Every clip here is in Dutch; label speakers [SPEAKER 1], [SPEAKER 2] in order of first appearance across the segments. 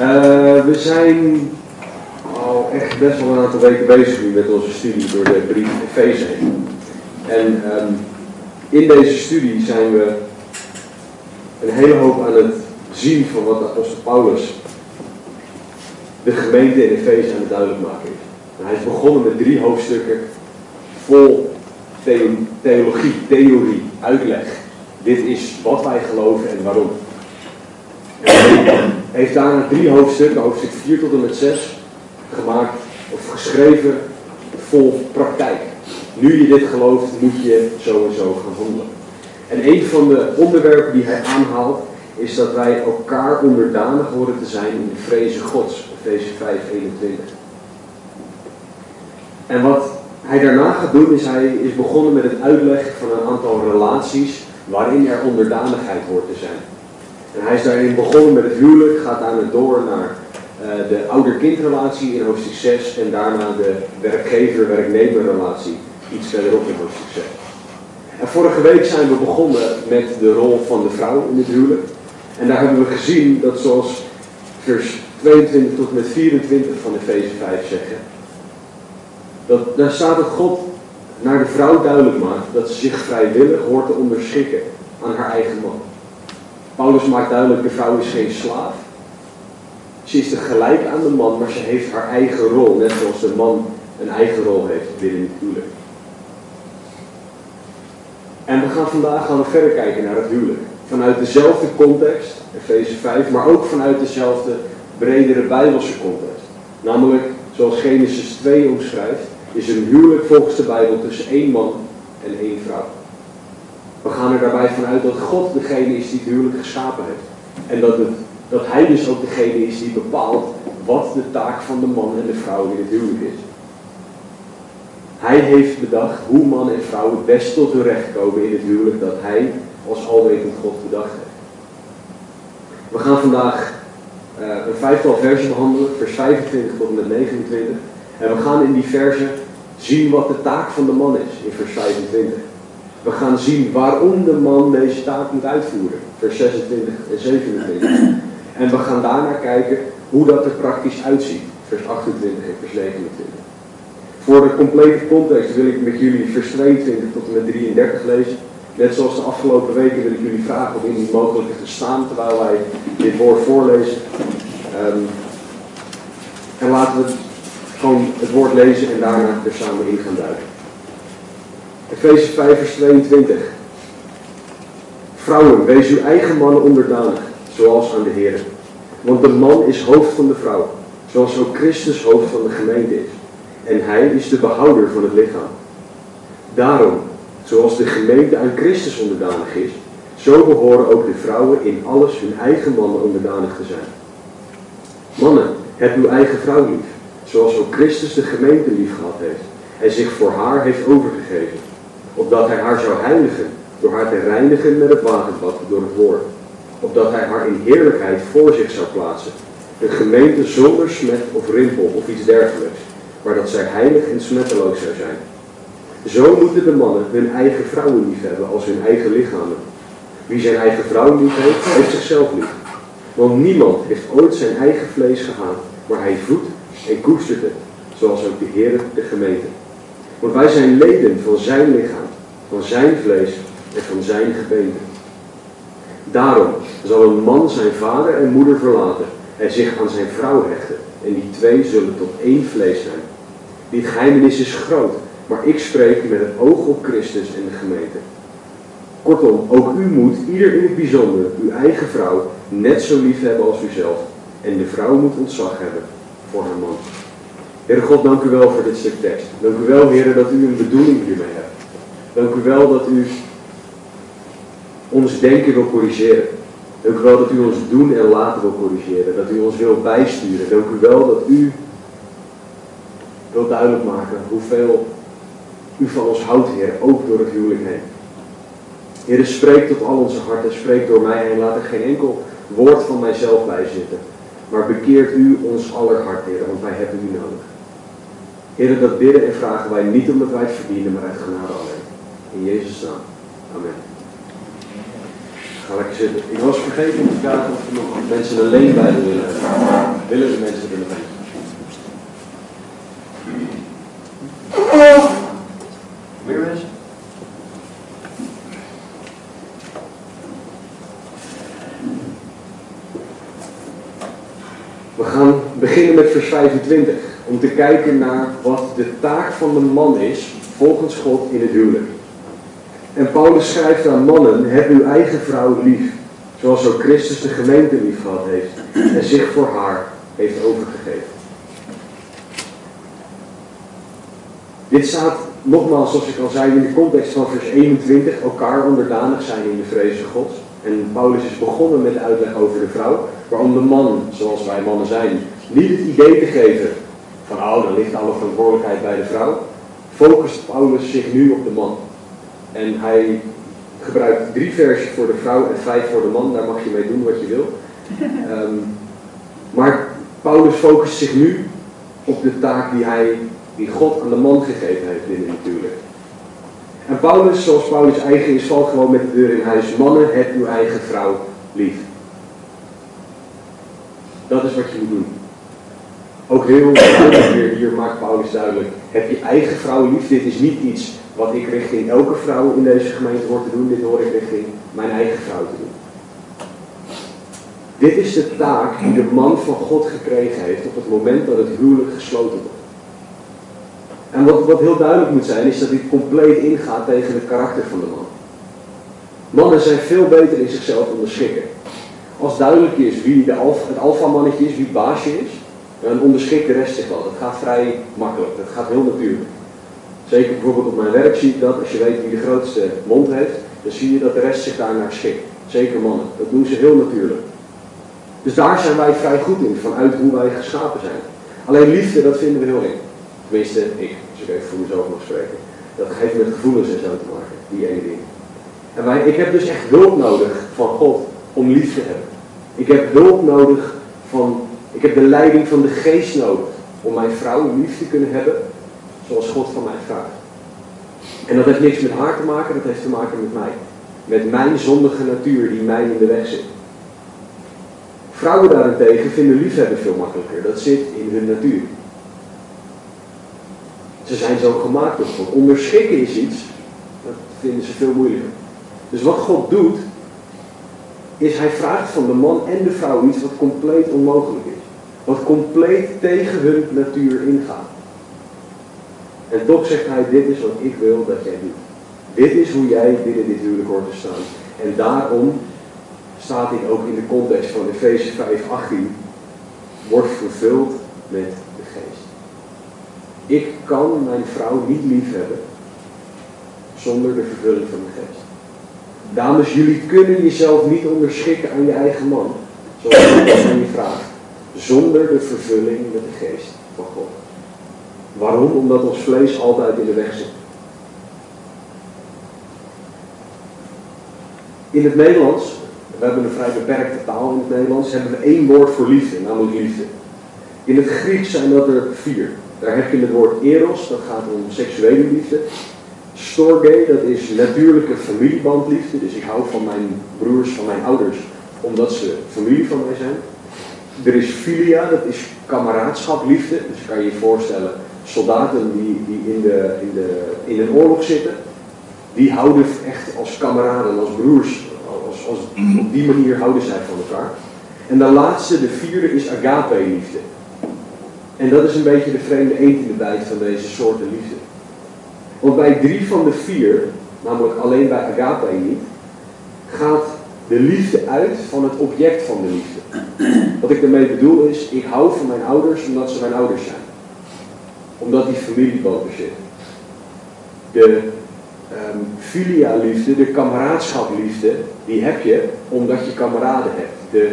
[SPEAKER 1] Uh, we zijn al echt best wel een aantal weken bezig nu met onze studie door de brief Efeze heen. En um, in deze studie zijn we een hele hoop aan het zien van wat de apostel Paulus de gemeente in Efeze aan het duidelijk maken is. Hij is begonnen met drie hoofdstukken vol theologie, theorie, uitleg. Dit is wat wij geloven en waarom. En heeft daarna drie hoofdstukken, hoofdstuk 4 tot en met 6, gemaakt of geschreven vol praktijk. Nu je dit gelooft, moet je zo en zo gaan handelen. En een van de onderwerpen die hij aanhaalt, is dat wij elkaar onderdanig horen te zijn in de vrezen Gods. Efeze 5, 21. En wat hij daarna gaat doen, is hij is begonnen met het uitleggen van een aantal relaties waarin er onderdanigheid hoort te zijn. En hij is daarin begonnen met het huwelijk, gaat daarna door naar uh, de ouder-kindrelatie in hoofdstuk 6 en daarna de werkgever-werknemer-relatie iets verderop in hoofdstuk 6. En vorige week zijn we begonnen met de rol van de vrouw in het huwelijk. En daar hebben we gezien dat zoals vers 22 tot en met 24 van Efeze 5 zeggen, dat daar staat dat God naar de vrouw duidelijk maakt dat ze zich vrijwillig hoort te onderschikken aan haar eigen man. Paulus maakt duidelijk, de vrouw is geen slaaf. Ze is tegelijk aan de man, maar ze heeft haar eigen rol, net zoals de man een eigen rol heeft binnen het huwelijk. En we gaan vandaag gaan verder kijken naar het huwelijk. Vanuit dezelfde context, Efeze 5, maar ook vanuit dezelfde bredere Bijbelse context. Namelijk, zoals Genesis 2 omschrijft, is een huwelijk volgens de Bijbel tussen één man en één vrouw. We gaan er daarbij vanuit dat God degene is die het huwelijk geschapen heeft. En dat, het, dat Hij dus ook degene is die bepaalt wat de taak van de man en de vrouw in het huwelijk is. Hij heeft bedacht hoe man en vrouw het best tot hun recht komen in het huwelijk dat Hij als alwetend God bedacht heeft. We gaan vandaag uh, een vijftal versen behandelen, vers 25 tot en met 29. En we gaan in die versen zien wat de taak van de man is, in vers 25. We gaan zien waarom de man deze taak moet uitvoeren, vers 26 en 27. En we gaan daarna kijken hoe dat er praktisch uitziet, vers 28 en vers 29. Voor de complete context wil ik met jullie vers 22 tot en met 33 lezen. Net zoals de afgelopen weken wil ik jullie vragen om in die mogelijke te staan terwijl wij dit woord voorlezen. Um, en laten we gewoon het woord lezen en daarna er samen in gaan duiken. Efeze 5 vers 22. Vrouwen, wees uw eigen mannen onderdanig, zoals aan de Heer. Want de man is hoofd van de vrouw, zoals ook Christus hoofd van de gemeente is. En hij is de behouder van het lichaam. Daarom, zoals de gemeente aan Christus onderdanig is, zo behoren ook de vrouwen in alles hun eigen mannen onderdanig te zijn. Mannen, heb uw eigen vrouw lief, zoals ook Christus de gemeente lief gehad heeft en zich voor haar heeft overgegeven, opdat hij haar zou heiligen door haar te reinigen met het waterbad door het woord, opdat hij haar in heerlijkheid voor zich zou plaatsen, een gemeente zonder smet of rimpel of iets dergelijks, maar dat zij heilig en smetteloos zou zijn. Zo moeten de mannen hun eigen vrouwen lief hebben als hun eigen lichamen. Wie zijn eigen vrouw lief heeft, heeft zichzelf lief. Want niemand heeft ooit zijn eigen vlees gehaat, maar hij voedt en koestert het, zoals ook de Heer de gemeente. Want wij zijn leden van zijn lichaam, van zijn vlees en van zijn gebeente. Daarom zal een man zijn vader en moeder verlaten en zich aan zijn vrouw hechten. En die twee zullen tot één vlees zijn. Dit geheimenis is groot, maar ik spreek met het oog op Christus en de gemeente. Kortom, ook u moet, ieder in het bijzonder, uw eigen vrouw net zo lief hebben als uzelf. En de vrouw moet ontzag hebben voor haar man. Heere God, dank u wel voor dit stuk tekst. Dank u wel, Heer, dat u een bedoeling hiermee hebt. Dank u wel dat u ons denken wil corrigeren. Dank u wel dat u ons doen en laten wil corrigeren. Dat u ons wil bijsturen. Dank u wel dat u wil duidelijk maken hoeveel u van ons houdt, Heer, ook door het huwelijk heen. Heer, spreek tot al onze harten, spreek door mij heen. Laat er geen enkel woord van mijzelf bij zitten. Maar bekeert u ons aller hart, Heer, want wij hebben u nodig. Heer, dat bidden en vragen wij niet omdat wij het verdienen, maar uit genade alleen. In Jezus' naam. Amen. Ga lekker zitten. Ik was vergeten om te vragen of er nog mensen een leenbijbel willen hebben. Willen de mensen nog een? Meer mensen? We gaan beginnen met vers 25. Om te kijken naar wat de taak van de man is volgens God in het huwelijk. En Paulus schrijft aan mannen, heb uw eigen vrouw lief, zoals ook Christus de gemeente lief gehad heeft en zich voor haar heeft overgegeven. Dit staat nogmaals, zoals ik al zei, in de context van vers 21, elkaar onderdanig zijn in de vreze Gods. En Paulus is begonnen met de uitleg over de vrouw, waarom de man, zoals wij mannen zijn, niet het idee te geven van, oh, dan ligt alle verantwoordelijkheid bij de vrouw, focust Paulus zich nu op de man. En hij gebruikt drie versies voor de vrouw en vijf voor de man. Daar mag je mee doen wat je wil. Ehm, maar Paulus focust zich nu op de taak die, hij, die God aan de man gegeven heeft binnen natuurlijk. En Paulus, zoals Paulus eigen is, valt gewoon met de deur in huis. Mannen, heb uw eigen vrouw lief. Dat is wat je moet doen. Ook heel hier, hier maakt Paulus duidelijk. Heb je eigen vrouw lief. Dit is niet iets wat ik richting elke vrouw in deze gemeente hoor te doen. Dit hoor ik richting mijn eigen vrouw te doen. Dit is de taak die de man van God gekregen heeft op het moment dat het huwelijk gesloten wordt. En wat, wat heel duidelijk moet zijn, is dat dit compleet ingaat tegen het karakter van de man. Mannen zijn veel beter in zichzelf onderschikken. Als duidelijk is wie de alfa, het alfamannetje is, wie baasje is, dan onderschikt de rest zich wel. Dat gaat vrij makkelijk, dat gaat heel natuurlijk. Zeker bijvoorbeeld op mijn werk zie ik dat, als je weet wie de grootste mond heeft, dan zie je dat de rest zich daarnaar schikt. Zeker mannen, dat doen ze heel natuurlijk. Dus daar zijn wij vrij goed in, vanuit hoe wij geschapen zijn. Alleen liefde, dat vinden we heel eng. Tenminste, ik, als ik even voor mezelf mag spreken. Dat heeft met gevoelens en zo te maken, die ene dingen. En wij, ik heb dus echt hulp nodig van God om lief te hebben. Ik heb hulp nodig van, ik heb de leiding van de geest nodig om mijn vrouw lief te kunnen hebben zoals God van mij vraagt. En dat heeft niks met haar te maken, dat heeft te maken met mij. Met mijn zondige natuur die mij in de weg zit. Vrouwen daarentegen vinden liefhebben veel makkelijker. Dat zit in hun natuur. Ze zijn zo gemaakt God. Onderschikken is iets, dat vinden ze veel moeilijker. Dus wat God doet, is hij vraagt van de man en de vrouw iets wat compleet onmogelijk is. Wat compleet tegen hun natuur ingaat. En toch zegt hij, dit is wat ik wil dat jij doet. Dit is hoe jij binnen dit huwelijk hoort te staan. En daarom staat dit ook in de context van Efeze 5, 18. Wordt vervuld met de geest. Ik kan mijn vrouw niet lief hebben zonder de vervulling van de geest. Dames, jullie kunnen jezelf niet onderschikken aan je eigen man, zoals zonder de vervulling met de geest van God. Waarom? Omdat ons vlees altijd in de weg zit. In het Nederlands, we hebben een vrij beperkte taal in het Nederlands, hebben we één woord voor liefde, namelijk liefde. In het Grieks zijn dat er vier. Daar heb je het woord eros, dat gaat om seksuele liefde. Storge, dat is natuurlijke familiebandliefde. Dus ik hou van mijn broers, van mijn ouders, omdat ze familie van mij zijn. Er is filia, dat is kameraadschap, liefde. Dus kan je je voorstellen, soldaten die, die in, de, in, de, in een oorlog zitten, die houden echt als kameraden, als broers, als, als, op die manier houden zij van elkaar. En de laatste, de vierde, is agape-liefde. En dat is een beetje de vreemde eend in de bijt van deze soorten liefde. Want bij drie van de vier, namelijk alleen bij agape niet, gaat de liefde uit van het object van de liefde. Wat ik daarmee bedoel is, ik hou van mijn ouders omdat ze mijn ouders zijn omdat die familieband er zit. De um, filia-liefde, de kameraadschap-liefde, die heb je omdat je kameraden hebt. De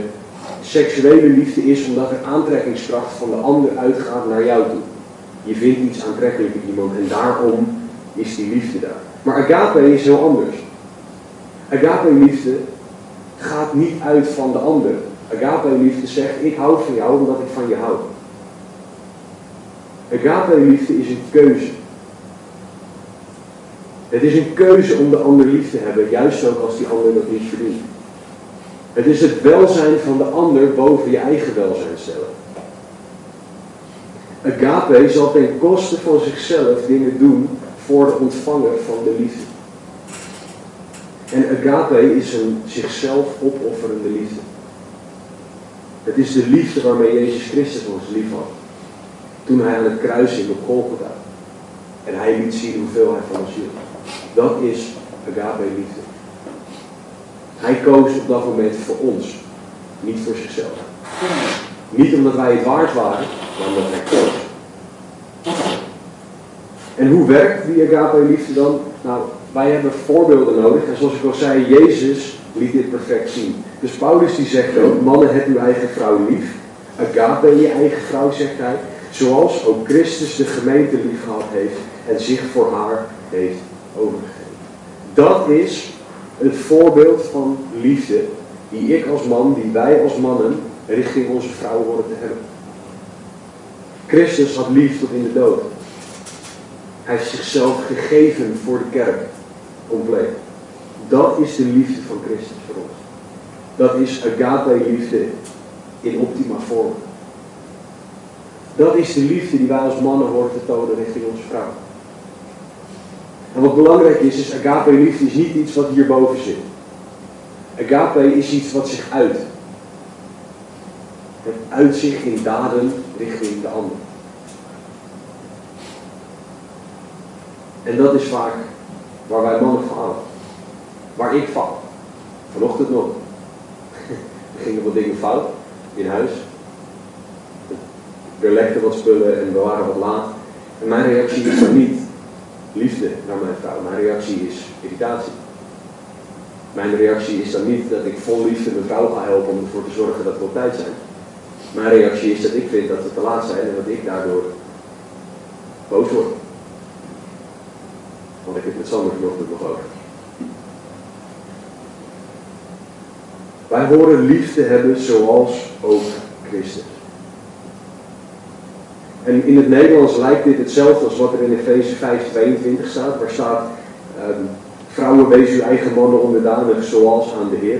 [SPEAKER 1] seksuele liefde is omdat er aantrekkingskracht van de ander uitgaat naar jou toe. Je vindt iets aantrekkelijk in iemand en daarom is die liefde daar. Maar agape is heel anders. Agape-liefde gaat niet uit van de ander. Agape-liefde zegt, ik hou van jou omdat ik van je hou. Agape-liefde is een keuze. Het is een keuze om de ander lief te hebben, juist ook als die ander dat niet verdient. Het is het welzijn van de ander boven je eigen welzijn stellen. Agape zal ten koste van zichzelf dingen doen voor de ontvanger van de liefde. En agape is een zichzelf opofferende liefde. Het is de liefde waarmee Jezus Christus ons lief had. Toen hij aan het kruis hing op Golgotha. En hij liet zien hoeveel hij van ons. Dat is agape liefde. Hij koos op dat moment voor ons. Niet voor zichzelf. Niet omdat wij het waard waren, maar omdat hij koos. En hoe werkt die agape liefde dan? Nou, wij hebben voorbeelden nodig. En zoals ik al zei, Jezus liet dit perfect zien. Dus Paulus die zegt ook, mannen heb uw eigen vrouw lief. Agape je eigen vrouw, zegt hij. Zoals ook Christus de gemeente lief gehad heeft en zich voor haar heeft overgegeven. Dat is het voorbeeld van liefde die ik als man, die wij als mannen richting onze vrouw horen te hebben. Christus had lief tot in de dood. Hij heeft zichzelf gegeven voor de kerk. Compleet. Dat is de liefde van Christus voor ons. Dat is agape liefde in optima vorm. Dat is de liefde die wij als mannen horen te tonen richting onze vrouw. En wat belangrijk is, is agape liefde is niet iets wat hierboven zit. Agape is iets wat zich uit. Het uitzicht in daden richting de ander. En dat is vaak waar wij mannen falen. Waar ik val. Vanochtend nog. Er gingen wat dingen fout in huis. Er lekten wat spullen en we waren wat laat. En mijn reactie is niet liefde naar mijn vrouw. Mijn reactie is irritatie. Mijn reactie is dan niet dat ik vol liefde mijn vrouw ga helpen om ervoor te zorgen dat we op tijd zijn. Mijn reactie is dat ik vind dat we te laat zijn en dat ik daardoor boos word. Want ik heb met Sander vanochtend nog over. Wij horen liefde hebben zoals ook Christus. En in het Nederlands lijkt dit hetzelfde als wat er in Efeze 5:22 staat, waar staat: um, Vrouwen, wees uw eigen mannen onderdanig zoals aan de Heer.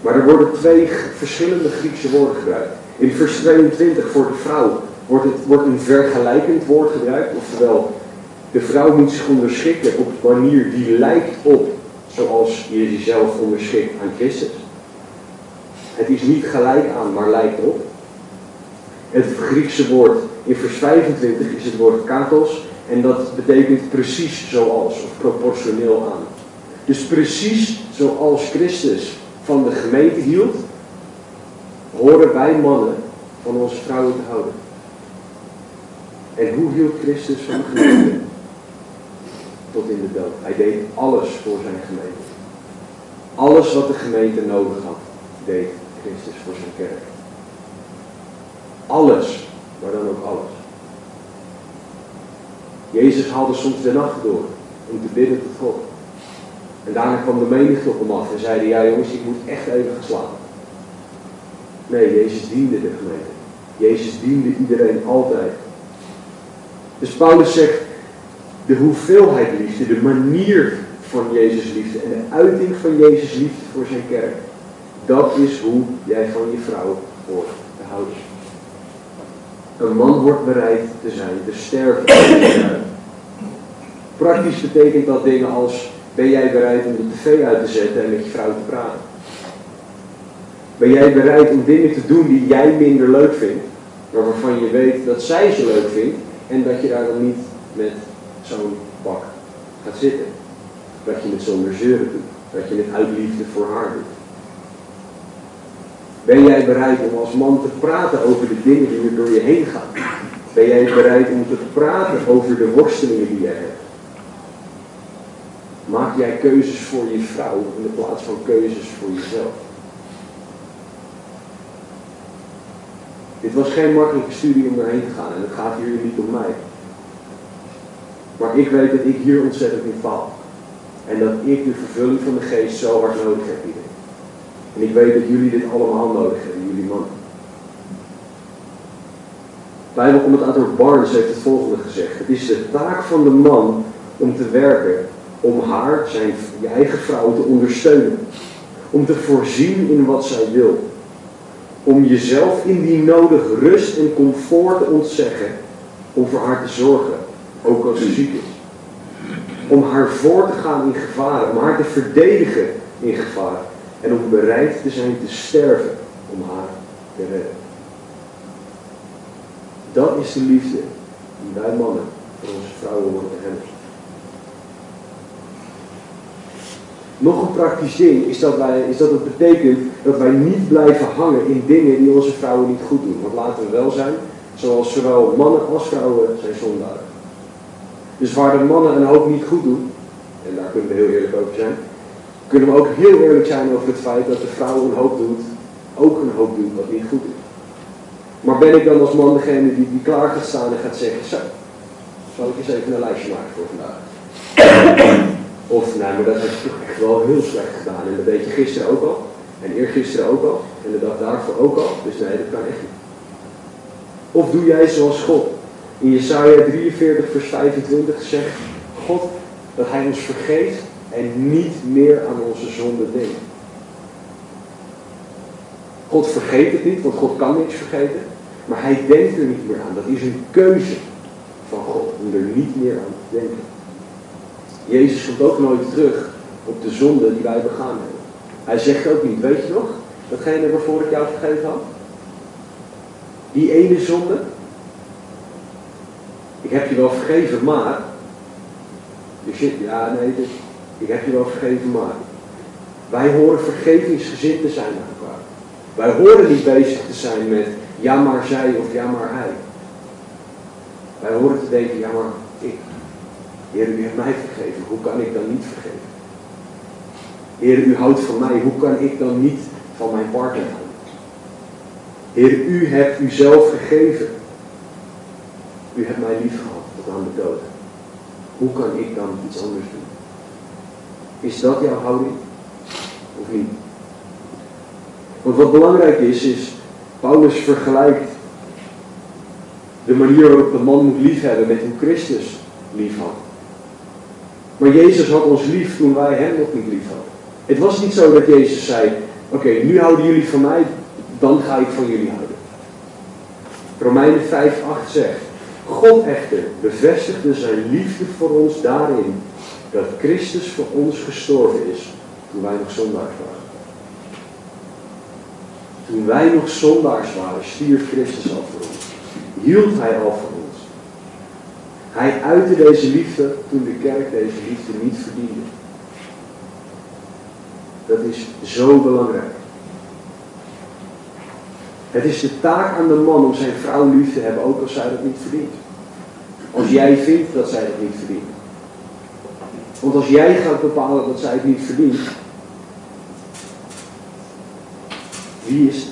[SPEAKER 1] Maar er worden twee verschillende Griekse woorden gebruikt. In vers 22 voor de vrouw wordt, het, wordt een vergelijkend woord gebruikt, oftewel de vrouw moet zich onderschikken op een manier die lijkt op zoals je jezelf onderschikt aan Christus. Het is niet gelijk aan, maar lijkt op. Het Griekse woord in vers 25 is het woord katos en dat betekent precies zoals of proportioneel aan. Dus precies zoals Christus van de gemeente hield, horen wij mannen van onze vrouwen te houden. En hoe hield Christus van de gemeente? Tot in de dood. Hij deed alles voor zijn gemeente. Alles wat de gemeente nodig had, deed Christus voor zijn kerk. Alles, maar dan ook alles. Jezus haalde soms de nacht door om te bidden tot God. En daarna kwam de menigte op hem af en zeiden, ja jongens, ik moet echt even gaan slapen. Nee, Jezus diende de gemeente. Jezus diende iedereen altijd. Dus Paulus zegt, de hoeveelheid liefde, de manier van Jezus liefde en de uiting van Jezus liefde voor zijn kerk. Dat is hoe jij van je vrouw hoort te houden. Een man wordt bereid te zijn, te sterven. Praktisch betekent dat dingen als, ben jij bereid om de tv uit te zetten en met je vrouw te praten? Ben jij bereid om dingen te doen die jij minder leuk vindt, maar waarvan je weet dat zij ze leuk vindt en dat je daar dan niet met zo'n pak gaat zitten? Dat je het zonder zeuren doet, dat je het uit liefde voor haar doet. Ben jij bereid om als man te praten over de dingen die er door je heen gaan? Ben jij bereid om te praten over de worstelingen die jij hebt? Maak jij keuzes voor je vrouw in plaats van keuzes voor jezelf? Dit was geen makkelijke studie om doorheen te gaan en het gaat hier niet om mij. Maar ik weet dat ik hier ontzettend in faal. En dat ik de vervulling van de geest zo hard nodig heb. En ik weet dat jullie dit allemaal nodig hebben, jullie mannen. Bijbelcommentator Barnes heeft het volgende gezegd. Het is de taak van de man om te werken, om haar, zijn je eigen vrouw, te ondersteunen. om te voorzien in wat zij wil. Om jezelf in die nodig rust en comfort te ontzeggen om voor haar te zorgen, ook als ze ziek is. Om haar voor te gaan in gevaar, om haar te verdedigen in gevaar. En om bereid te zijn te sterven om haar te redden. Dat is de liefde die wij mannen voor onze vrouwen worden hebben. Nog een praktisch ding is dat, wij, is dat het betekent dat wij niet blijven hangen in dingen die onze vrouwen niet goed doen. Want laten we wel zijn, zoals zowel mannen als vrouwen zijn zondaren. Dus waar de mannen een hoop niet goed doen, en daar kunnen we heel eerlijk over zijn, kunnen we ook heel eerlijk zijn over het feit dat de vrouw een hoop doet, ook een hoop doet wat niet goed is. Maar ben ik dan als man degene die, die klaar gaat staan en gaat zeggen, zo, zal ik eens even een lijstje maken voor vandaag. Of, nee, maar dat heb echt wel heel slecht gedaan. En dat deed je gisteren ook al. En eergisteren ook al. En de dag daarvoor ook al. Dus nee, dat kan echt niet. Of doe jij zoals God. In Jesaja 43 vers 25 zegt God dat hij ons vergeeft en niet meer aan onze zonde denkt. God vergeet het niet, want God kan niks vergeten. Maar hij denkt er niet meer aan. Dat is een keuze van God om er niet meer aan te denken. Jezus komt ook nooit terug op de zonde die wij begaan hebben. Hij zegt ook niet, weet je nog, datgene waarvoor ik jou vergeven had? Die ene zonde? Ik heb je wel vergeven, maar. Je zit, ja, nee, dit, ik heb je wel vergeven, maar. Wij horen vergevingsgezind te zijn aan elkaar. Wij horen niet bezig te zijn met ja maar zij of ja maar hij. Wij horen te denken, ja maar ik. Heer, u heeft mij vergeven, hoe kan ik dan niet vergeven? Heer, u houdt van mij, hoe kan ik dan niet van mijn partner houden? Heer, u hebt uzelf gegeven. U hebt mij lief gehad tot aan de dood. Hoe kan ik dan iets anders doen? Is dat jouw houding? Of niet? Want wat belangrijk is, is Paulus vergelijkt de manier waarop de man moet liefhebben met hoe Christus lief had. Maar Jezus had ons lief toen wij hem nog niet lief hadden. Het was niet zo dat Jezus zei, oké, nu houden jullie van mij, dan ga ik van jullie houden. Romeinen 5, 8 zegt, God echter bevestigde zijn liefde voor ons daarin dat Christus voor ons gestorven is toen wij nog zondaars waren. Toen wij nog zondaars waren, stierf Christus al voor ons. Hield hij al van ons. Hij uitte deze liefde toen de kerk deze liefde niet verdiende. Dat is zo belangrijk. Het is de taak aan de man om zijn vrouw lief te hebben, ook als zij dat niet verdient. Als jij vindt dat zij dat niet verdient. Want als jij gaat bepalen dat zij het niet verdient, wie is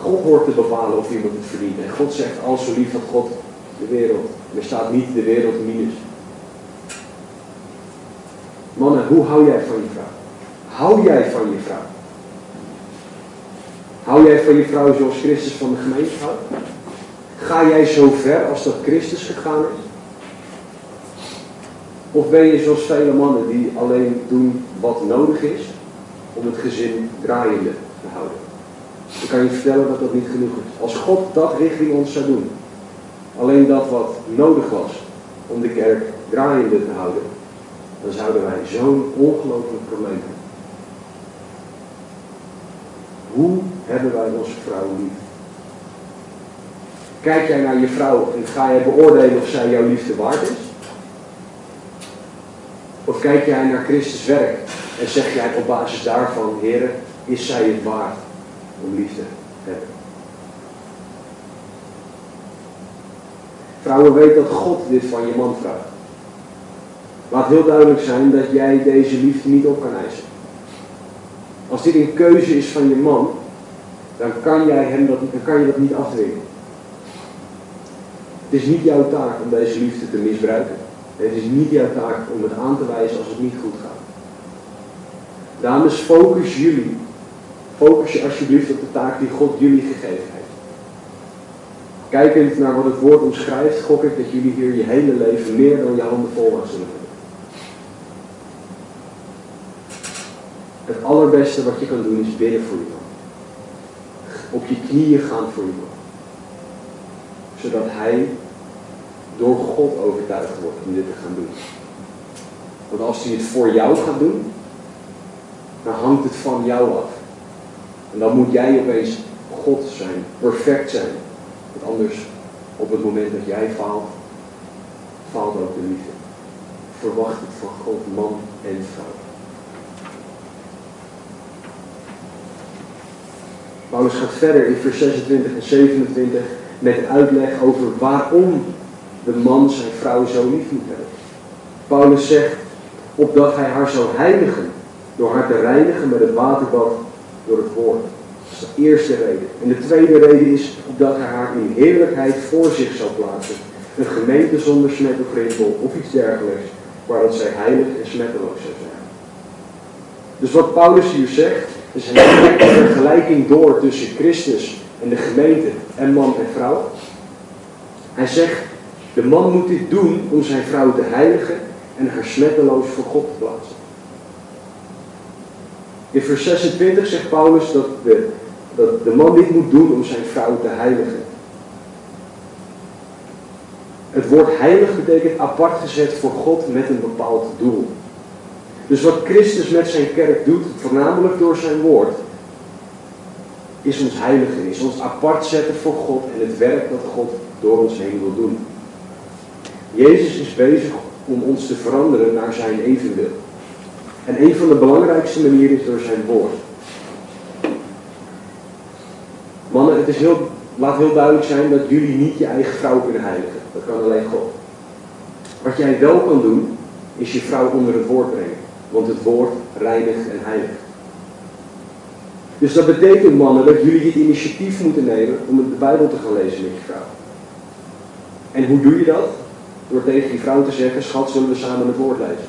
[SPEAKER 1] God hoort te bepalen of iemand het verdient. En God zegt, al zo lief had God de wereld. Er staat niet de wereld minus. Mannen, hoe hou jij van je vrouw? Hou jij van je vrouw? Hou jij van je vrouw zoals Christus van de gemeente houdt? Ga jij zo ver als dat Christus gegaan is? Of ben je zoals vele mannen die alleen doen wat nodig is om het gezin draaiende te houden? Ik kan je vertellen dat dat niet genoeg is. Als God dat richting ons zou doen, alleen dat wat nodig was om de kerk draaiende te houden, dan zouden wij zo'n ongelooflijk probleem hebben. Hoe hebben wij onze vrouw lief? Kijk jij naar je vrouw en ga jij beoordelen of zij jouw liefde waard is? Kijk jij naar Christus werk en zeg jij op basis daarvan, heren, is zij het waard om liefde te hebben? Vrouwen, weet dat God dit van je man vraagt. Laat heel duidelijk zijn dat jij deze liefde niet op kan eisen. Als dit een keuze is van je man, dan kan, jij hem dat, dan kan je dat niet afdwingen. Het is niet jouw taak om deze liefde te misbruiken. Het is niet jouw taak om het aan te wijzen als het niet goed gaat. Dames, focus jullie. Focus je alsjeblieft op de taak die God jullie gegeven heeft. Kijkend naar wat het woord omschrijft, gok ik dat jullie hier je hele leven meer dan je handen vol aan zullen hebben. Het allerbeste wat je kan doen is bidden voor je man. Op je knieën gaan voor je man. Zodat hij door God overtuigd wordt om dit te gaan doen. Want als hij het voor jou gaat doen, dan hangt het van jou af. En dan moet jij opeens God zijn, perfect zijn. Want anders, op het moment dat jij faalt, faalt ook de liefde. Verwacht het van God, man en vrouw. Paulus gaat verder in vers 26 en 27 met uitleg over waarom de man zijn vrouw zo lief moet hebben. Paulus zegt, opdat hij haar zou heiligen, door haar te reinigen met het waterbad door het woord. Dat is de eerste reden. En de tweede reden is opdat hij haar in heerlijkheid voor zich zal plaatsen. Een gemeente zonder smet of of iets dergelijks, waar dat zij heilig en smetteloos zou zijn. Dus wat Paulus hier zegt, is een vergelijking door tussen Christus en de gemeente en man en vrouw. Hij zegt, de man moet dit doen om zijn vrouw te heiligen en haar smetteloos voor God te plaatsen. In vers 26 zegt Paulus dat de, dat de man dit moet doen om zijn vrouw te heiligen. Het woord heilig betekent apart gezet voor God met een bepaald doel. Dus wat Christus met zijn kerk doet, voornamelijk door zijn woord, is ons heiligen, is ons apart zetten voor God en het werk dat God door ons heen wil doen. Jezus is bezig om ons te veranderen naar zijn evenbeeld. En een van de belangrijkste manieren is door zijn woord. Mannen, het is heel, laat heel duidelijk zijn dat jullie niet je eigen vrouw kunnen heiligen. Dat kan alleen God. Wat jij wel kan doen, is je vrouw onder het woord brengen. Want het woord reinigt en heiligt. Dus dat betekent, mannen, dat jullie het initiatief moeten nemen om de Bijbel te gaan lezen met je vrouw. En hoe doe je dat? Door tegen je vrouw te zeggen, schat, zullen we samen het woord lezen?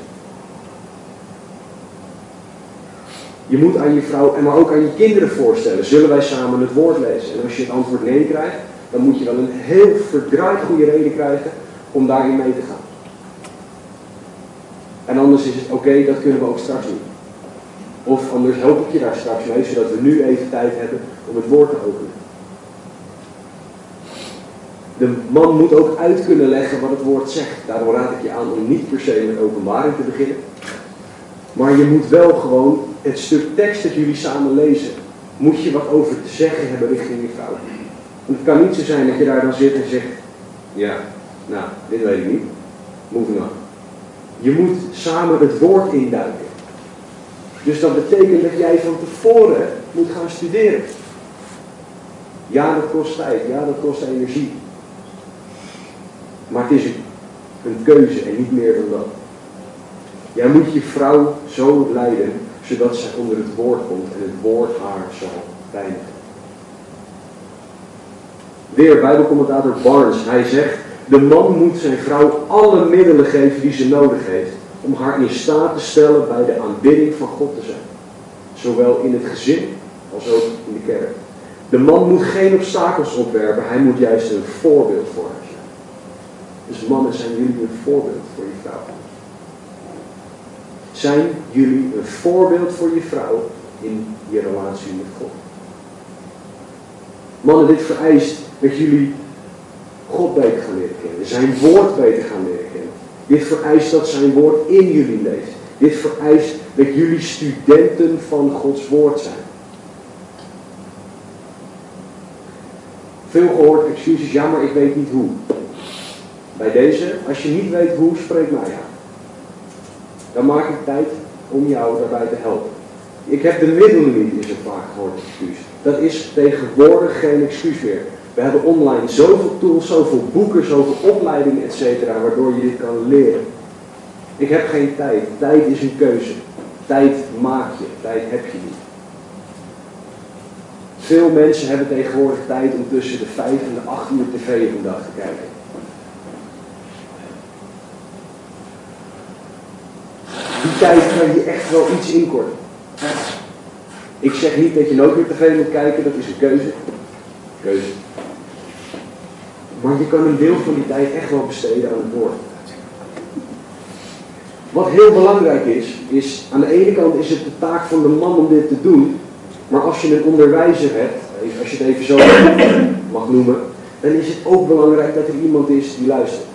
[SPEAKER 1] Je moet aan je vrouw, en maar ook aan je kinderen voorstellen, zullen wij samen het woord lezen? En als je het antwoord nee krijgt, dan moet je wel een heel verdraaid goede reden krijgen om daarin mee te gaan. En anders is het oké, dat kunnen we ook straks doen. Of anders help ik je daar straks mee, zodat we nu even tijd hebben om het woord te openen. De man moet ook uit kunnen leggen wat het woord zegt. Daarom raad ik je aan om niet per se met openbaring te beginnen. Maar je moet wel gewoon het stuk tekst dat jullie samen lezen, moet je wat over te zeggen hebben richting je vrouw. Want het kan niet zo zijn dat je daar dan zit en zegt, ja, nou, dit weet ik niet. Moving on. Je moet samen het woord induiken. Dus dat betekent dat jij van tevoren moet gaan studeren. Ja, dat kost tijd. Ja, dat kost energie. Maar het is een keuze en niet meer dan dat. Jij moet je vrouw zo leiden, zodat zij onder het woord komt en het woord haar zal reinigen. Weer, Bijbelcommentator Barnes, hij zegt, de man moet zijn vrouw alle middelen geven die ze nodig heeft om haar in staat te stellen bij de aanbidding van God te zijn. Zowel in het gezin als ook in de kerk. De man moet geen obstakels opwerpen, hij moet juist een voorbeeld voor haar. Dus mannen, zijn jullie een voorbeeld voor je vrouw? Zijn jullie een voorbeeld voor je vrouw in je relatie met God? Mannen, dit vereist dat jullie God beter gaan leren kennen, zijn woord beter gaan leren kennen. Dit vereist dat zijn woord in jullie leeft. Dit vereist dat jullie studenten van Gods woord zijn. Veel gehoord excuses, ja maar ik weet niet hoe. Bij deze, als je niet weet hoe, spreek mij aan. Dan maak ik tijd om jou daarbij te helpen. Ik heb de middelen niet, is een vaak gehoord excuus. Dat is tegenwoordig geen excuus meer. We hebben online zoveel tools, zoveel boeken, zoveel opleidingen, etc. waardoor je dit kan leren. Ik heb geen tijd. Tijd is een keuze. Tijd maak je, tijd heb je niet. Veel mensen hebben tegenwoordig tijd om tussen de 5 en de 8 uur tv dag te kijken. Tijd kan je echt wel iets inkorten. Ik zeg niet dat je nooit meer tv moet kijken, dat is een keuze. Keuze. Maar je kan een deel van die tijd echt wel besteden aan het woord. wat heel belangrijk is, is aan de ene kant is het de taak van de man om dit te doen. Maar als je een onderwijzer hebt, als je het even zo mag noemen, dan is het ook belangrijk dat er iemand is die luistert.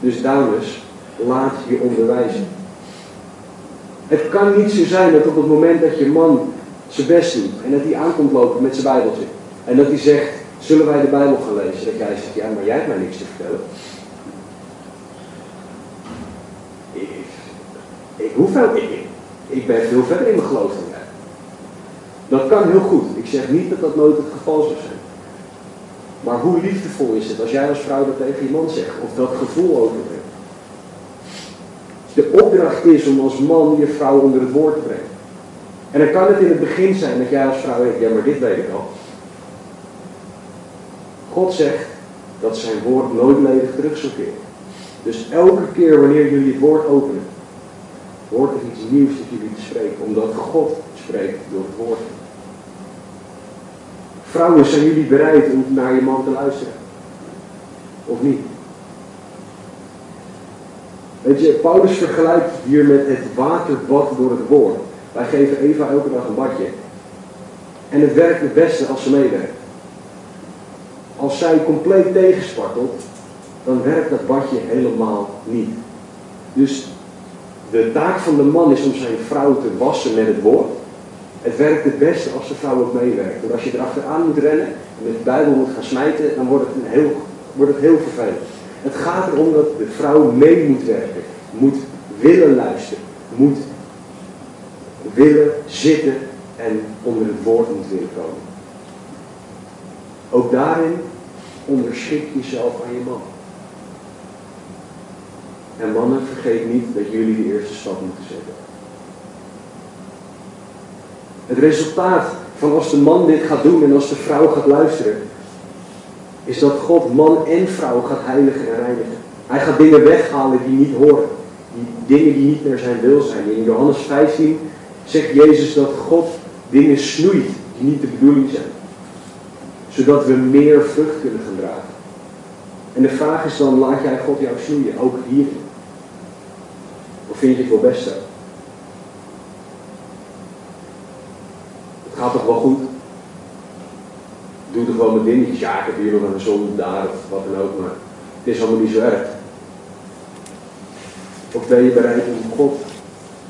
[SPEAKER 1] Dus dames, laat je onderwijzen. Het kan niet zo zijn dat op het moment dat je man zijn best doet en dat hij aankomt lopen met zijn bijbeltje en dat hij zegt, zullen wij de Bijbel gaan lezen? Dat jij zegt, ja maar jij hebt mij niks te vertellen. Ik, ik hoef wel, ik, ik ben veel verder in mijn geloof dan jij. Dat kan heel goed. Ik zeg niet dat dat nooit het geval zou zijn. Maar hoe liefdevol is het als jij als vrouw dat tegen je man zegt of dat gevoel overbrengt? De opdracht is om als man je vrouw onder het woord te brengen. En dan kan het in het begin zijn dat jij als vrouw weet, ja maar dit weet ik al. God zegt dat zijn woord nooit ledig terug. Dus elke keer wanneer jullie het woord openen, wordt er iets nieuws dat jullie te spreken, omdat God spreekt door het woord. Vrouwen, zijn jullie bereid om naar je man te luisteren? Of niet? Weet je, Paulus vergelijkt hier met het waterbad door het woord. Wij geven Eva elke dag een badje. En het werkt het beste als ze meewerkt. Als zij compleet tegenspartelt, dan werkt dat badje helemaal niet. Dus de taak van de man is om zijn vrouw te wassen met het woord. Het werkt het beste als de vrouw ook meewerkt. Want als je erachteraan moet rennen en met de Bijbel moet gaan smijten, dan wordt het, heel, wordt het heel vervelend. Het gaat erom dat de vrouw mee moet werken, moet willen luisteren, moet willen zitten en onder het woord moet willen komen. Ook daarin onderschik jezelf aan je man. En mannen, vergeet niet dat jullie de eerste stap moeten zetten. Het resultaat van als de man dit gaat doen en als de vrouw gaat luisteren, is dat God man en vrouw gaat heiligen en reinigen. Hij gaat dingen weghalen die niet horen. Die dingen die niet naar zijn wil zijn. In Johannes 15 zegt Jezus dat God dingen snoeit die niet de bedoeling zijn. Zodat we meer vrucht kunnen gaan dragen. En de vraag is dan, laat jij God jou snoeien, ook hierin? Of vind je het wel best zo? Het gaat toch wel goed? Doe toch wel mijn dingetjes. Ja, ik heb hier nog een zon daar of wat dan ook, maar het is allemaal niet zo erg. Of ben je bereid om God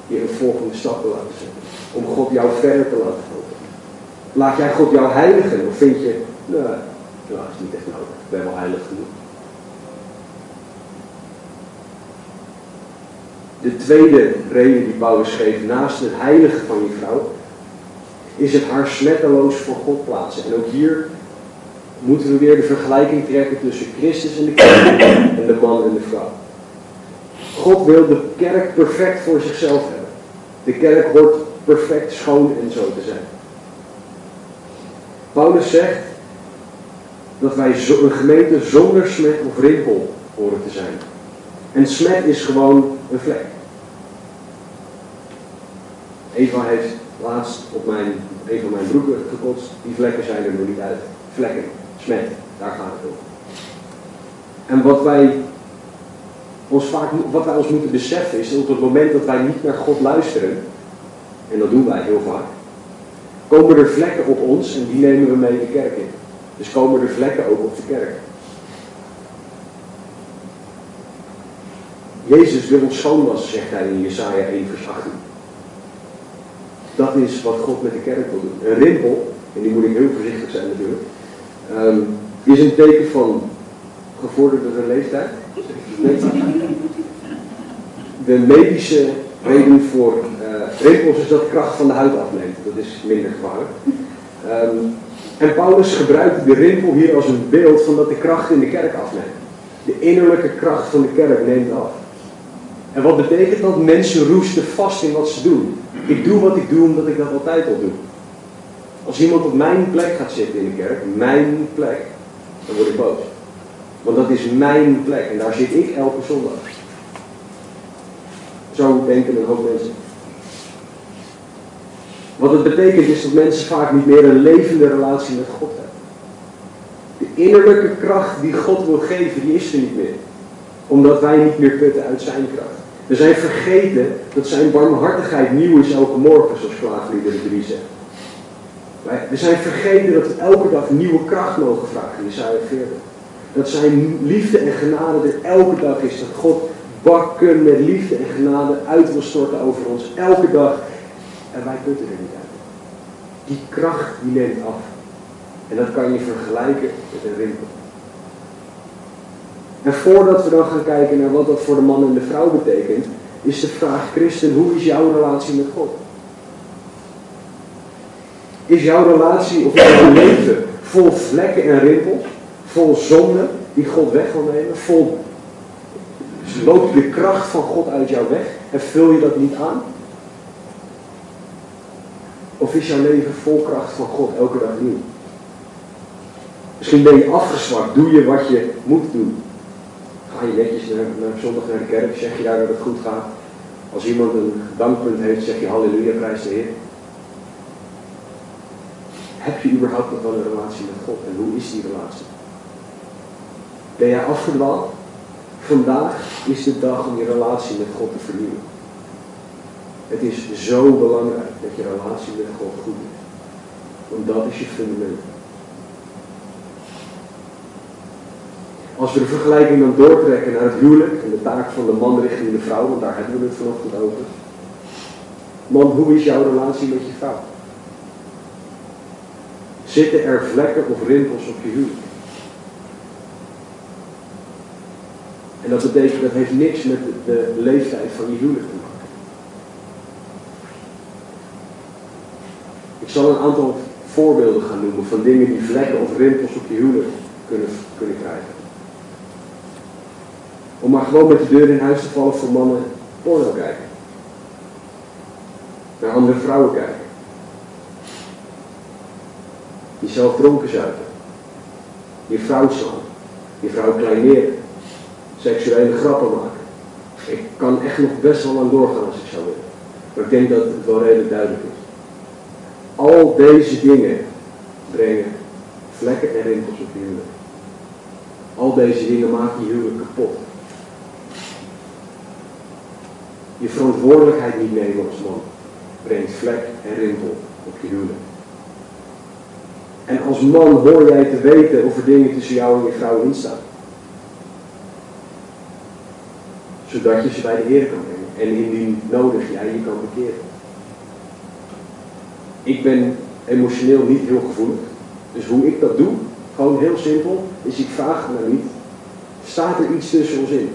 [SPEAKER 1] je een volgende stap te laten zetten? Om God jou verder te laten helpen? Laat jij God jou heiligen? Of vind je, nou, dat is niet echt nodig. Ik ben wel heilig genoeg. De tweede reden die Paulus geeft, naast het heiligen van je vrouw, is het haar smetteloos voor God plaatsen. En ook hier moeten we weer de vergelijking trekken tussen Christus en de kerk en de man en de vrouw. God wil de kerk perfect voor zichzelf hebben. De kerk wordt perfect schoon en zo te zijn. Paulus zegt dat wij een gemeente zonder smet of rimpel horen te zijn. En smet is gewoon een vlek. Eva heeft laatst op mijn, een van mijn broeken gekotst. Die vlekken zijn er nog niet uit. Vlekken, smet, daar gaat het om. En wat wij ons vaak, wat wij ons moeten beseffen is dat op het moment dat wij niet naar God luisteren, en dat doen wij heel vaak, komen er vlekken op ons en die nemen we mee de kerk in. Dus komen er vlekken ook op de kerk. Jezus wil ons schoonwassen, zegt hij in Jesaja 1 vers 18. Dat is wat God met de kerk wil doen. Een rimpel, en die moet ik heel voorzichtig zijn natuurlijk, um, is een teken van gevorderde leeftijd. De medische reden voor uh, rimpels is dat kracht van de huid afneemt. Dat is minder gevaarlijk. Um, en Paulus gebruikt de rimpel hier als een beeld van dat de kracht in de kerk afneemt. De innerlijke kracht van de kerk neemt af. En wat betekent dat? Mensen roesten vast in wat ze doen. Ik doe wat ik doe omdat ik dat altijd al doe. Als iemand op mijn plek gaat zitten in de kerk, mijn plek, dan word ik boos. Want dat is mijn plek en daar zit ik elke zondag. Zo denken een hoop mensen. Wat het betekent is dat mensen vaak niet meer een levende relatie met God hebben. De innerlijke kracht die God wil geven, die is er niet meer. Omdat wij niet meer putten uit zijn kracht. We zijn vergeten dat zijn barmhartigheid nieuw is elke morgen, zoals Klaagliederen 3 zegt. We zijn vergeten dat we elke dag nieuwe kracht mogen vragen, Jesaja 40. Dat zijn liefde en genade er elke dag is. Dat God bakken met liefde en genade uit wil storten over ons. Elke dag. En wij putten er niet uit. Die kracht die neemt af. En dat kan je vergelijken met een rimpel. En voordat we dan gaan kijken naar wat dat voor de man en de vrouw betekent, is de vraag, Christen, hoe is jouw relatie met God? Is jouw relatie of jouw leven vol vlekken en rimpels? Vol zonde die God weg wil nemen? Vol loopt de kracht van God uit jou weg en vul je dat niet aan? Of is jouw leven vol kracht van God elke dag nieuw? Misschien ben je afgezwakt, doe je wat je moet doen. Ga je netjes naar, zondag naar de kerk, zeg je daar dat het goed gaat. Als iemand een dankpunt heeft, zeg je halleluja, prijs de Heer. Heb je überhaupt nog wel een relatie met God en hoe is die relatie? Ben jij afgedwaald? Vandaag is de dag om je relatie met God te vernieuwen. Het is zo belangrijk dat je relatie met God goed is. Want dat is je fundament. Als we de vergelijking dan doortrekken naar het huwelijk en de taak van de man richting de vrouw, want daar hebben we het vanochtend over. Man, hoe is jouw relatie met je vrouw? Zitten er vlekken of rimpels op je huwelijk? En dat betekent, dat heeft niks met de leeftijd van je huwelijk te maken. Ik zal een aantal voorbeelden gaan noemen van dingen die vlekken of rimpels op je huwelijk kunnen, kunnen krijgen. Om maar gewoon met de deur in huis te vallen voor mannen porno kijken. Naar andere vrouwen kijken. Jezelf dronken zuipen. Je vrouw slaan. Je vrouw kleineren. Seksuele grappen maken. Ik kan echt nog best wel lang doorgaan als ik zou willen. Maar ik denk dat het wel redelijk duidelijk is. Al deze dingen brengen vlekken en rimpels op je huwelijk. Al deze dingen maken je huwelijk kapot. Je verantwoordelijkheid niet nemen als man brengt vlek en rimpel op je huwelijk. En als man hoor jij te weten of er dingen tussen jou en je vrouw in staan. Zodat je ze bij de Heer kan brengen. En indien nodig jij je kan bekeren. Ik ben emotioneel niet heel gevoelig. Dus hoe ik dat doe, gewoon heel simpel, is ik vraag me niet, staat er iets tussen ons in?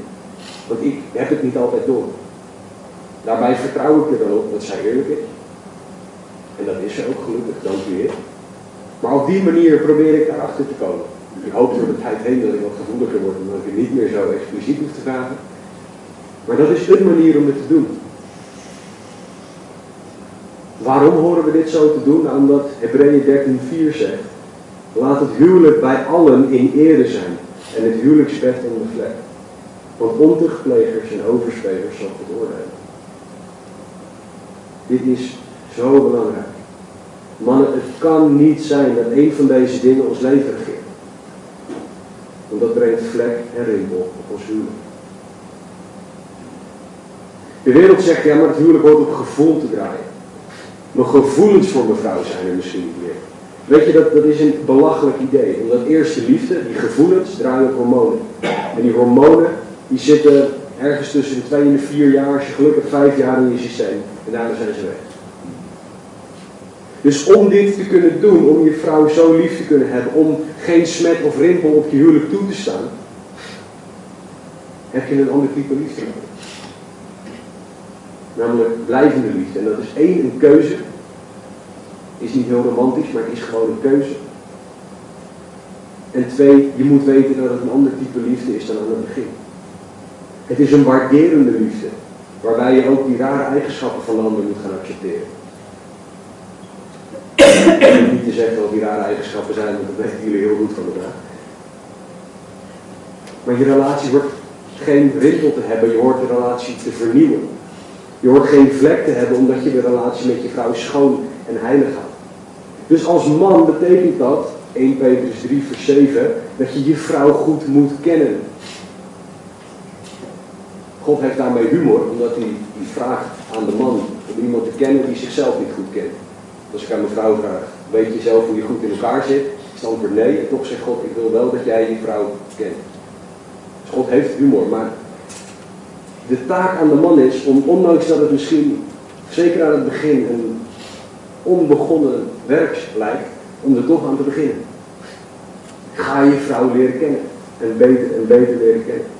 [SPEAKER 1] Want ik heb het niet altijd door. Daarbij vertrouw ik er wel op dat zij eerlijk is. En dat is ze ook gelukkig, dank u. Maar op die manier probeer ik daarachter te komen. Ik hoop door de tijd heen dat ik wat gevoeliger word dat ik het niet meer zo expliciet hoef te vragen. Maar dat is een manier om het te doen. Waarom horen we dit zo te doen? Nou, omdat Hebreeën 13:4 zegt: Laat het huwelijk bij allen in ere zijn en het huwelijksbed vlek. Want ontuchtplegers en overspelers zal het oordelen. Dit is zo belangrijk. Mannen, het kan niet zijn dat een van deze dingen ons leven regeert. Want dat brengt vlek en rimpel op ons huwelijk. De wereld zegt, ja, maar het huwelijk op gevoel te draaien. Maar gevoelens voor mevrouw zijn er misschien niet meer. Weet je, dat, dat is een belachelijk idee. Omdat eerste liefde, die gevoelens, draaien op hormonen. En die hormonen, die zitten ergens tussen de twee en de vier jaar, als je gelukkig vijf jaar in je systeem. En daarna zijn ze weg. Dus om dit te kunnen doen, om je vrouw zo lief te kunnen hebben, om geen smet of rimpel op je huwelijk toe te staan, heb je een ander type liefde nodig. Namelijk blijvende liefde. En dat is één, een keuze. Is niet heel romantisch, maar het is gewoon een keuze. En twee, je moet weten dat het een ander type liefde is dan aan het begin. Het is een waarderende liefde. Waarbij je ook die rare eigenschappen van de ander moet gaan accepteren. Ik niet te zeggen wat die rare eigenschappen zijn, want dat weten jullie heel goed van elkaar. Maar je relatie wordt geen rimpel te hebben, je hoort de relatie te vernieuwen. Je hoort geen vlek te hebben omdat je de relatie met je vrouw schoon en heilig houdt. Dus als man betekent dat, 1 Petrus 3 vers 7, dat je je vrouw goed moet kennen. God heeft daarmee humor, omdat hij vraagt aan de man om iemand te kennen die zichzelf niet goed kent. Als ik aan mijn vrouw vraag, weet je zelf hoe je goed in elkaar zit? Is het antwoord nee. En toch zegt God, ik wil wel dat jij die vrouw kent. Dus God heeft humor, maar de taak aan de man is om, ondanks dat het misschien, zeker aan het begin, een onbegonnen werk lijkt, om er toch aan te beginnen. Ga je vrouw leren kennen. En beter en beter leren kennen.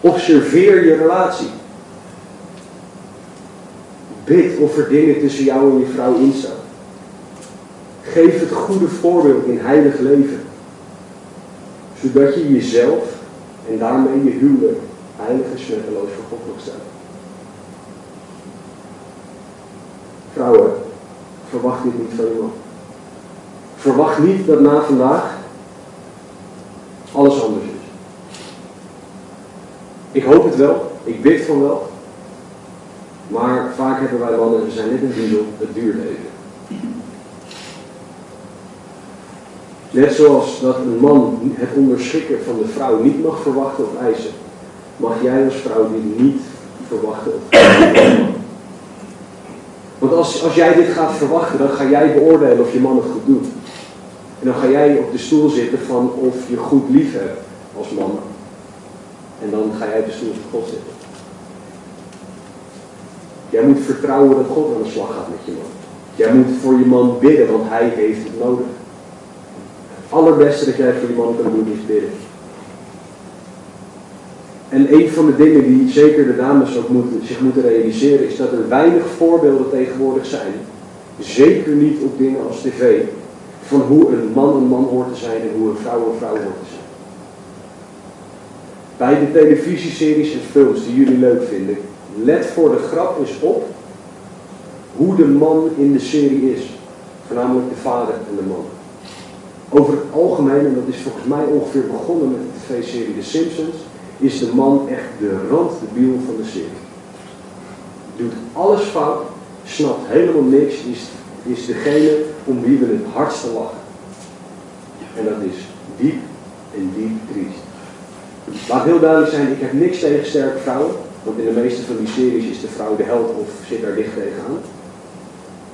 [SPEAKER 1] Observeer je relatie. Bid of er dingen tussen jou en je vrouw instaan. Geef het goede voorbeeld in heilig leven. Zodat je jezelf en daarmee je huwelijk heilig en smetteloos voor stellen. Vrouwen, verwacht dit niet van je man. Verwacht niet dat na vandaag alles anders. Ik hoop het wel, ik bid van wel. Maar vaak hebben wij mannen, we zijn net een diesel, het duurt even. Net zoals dat een man het onderschikken van de vrouw niet mag verwachten of eisen, mag jij als vrouw dit niet verwachten of eisen. Want als, als jij dit gaat verwachten, dan ga jij beoordelen of je man het goed doet. En dan ga jij op de stoel zitten van of je goed lief hebt als man. En dan ga jij op de stoel van God zitten. Jij moet vertrouwen dat God aan de slag gaat met je man. Jij moet voor je man bidden, want hij heeft het nodig. Het allerbeste dat jij voor je man kan doen is bidden. En een van de dingen die zeker de dames ook moeten, zich moeten realiseren, is dat er weinig voorbeelden tegenwoordig zijn. Zeker niet op dingen als tv, van hoe een man een man hoort te zijn en hoe een vrouw een vrouw hoort te zijn. Bij de televisieseries en films die jullie leuk vinden, let voor de grap eens op hoe de man in de serie is. Voornamelijk de vader en de man. Over het algemeen, en dat is volgens mij ongeveer begonnen met de tv-serie The Simpsons, is de man echt de randdebiel van de serie. Doet alles fout, snapt helemaal niks, is, is degene om wie we het hardste lachen. En dat is diep en diep triest. Laat heel duidelijk zijn, ik heb niks tegen sterke vrouwen. Want in de meeste van die series is de vrouw de held of zit daar dicht tegenaan.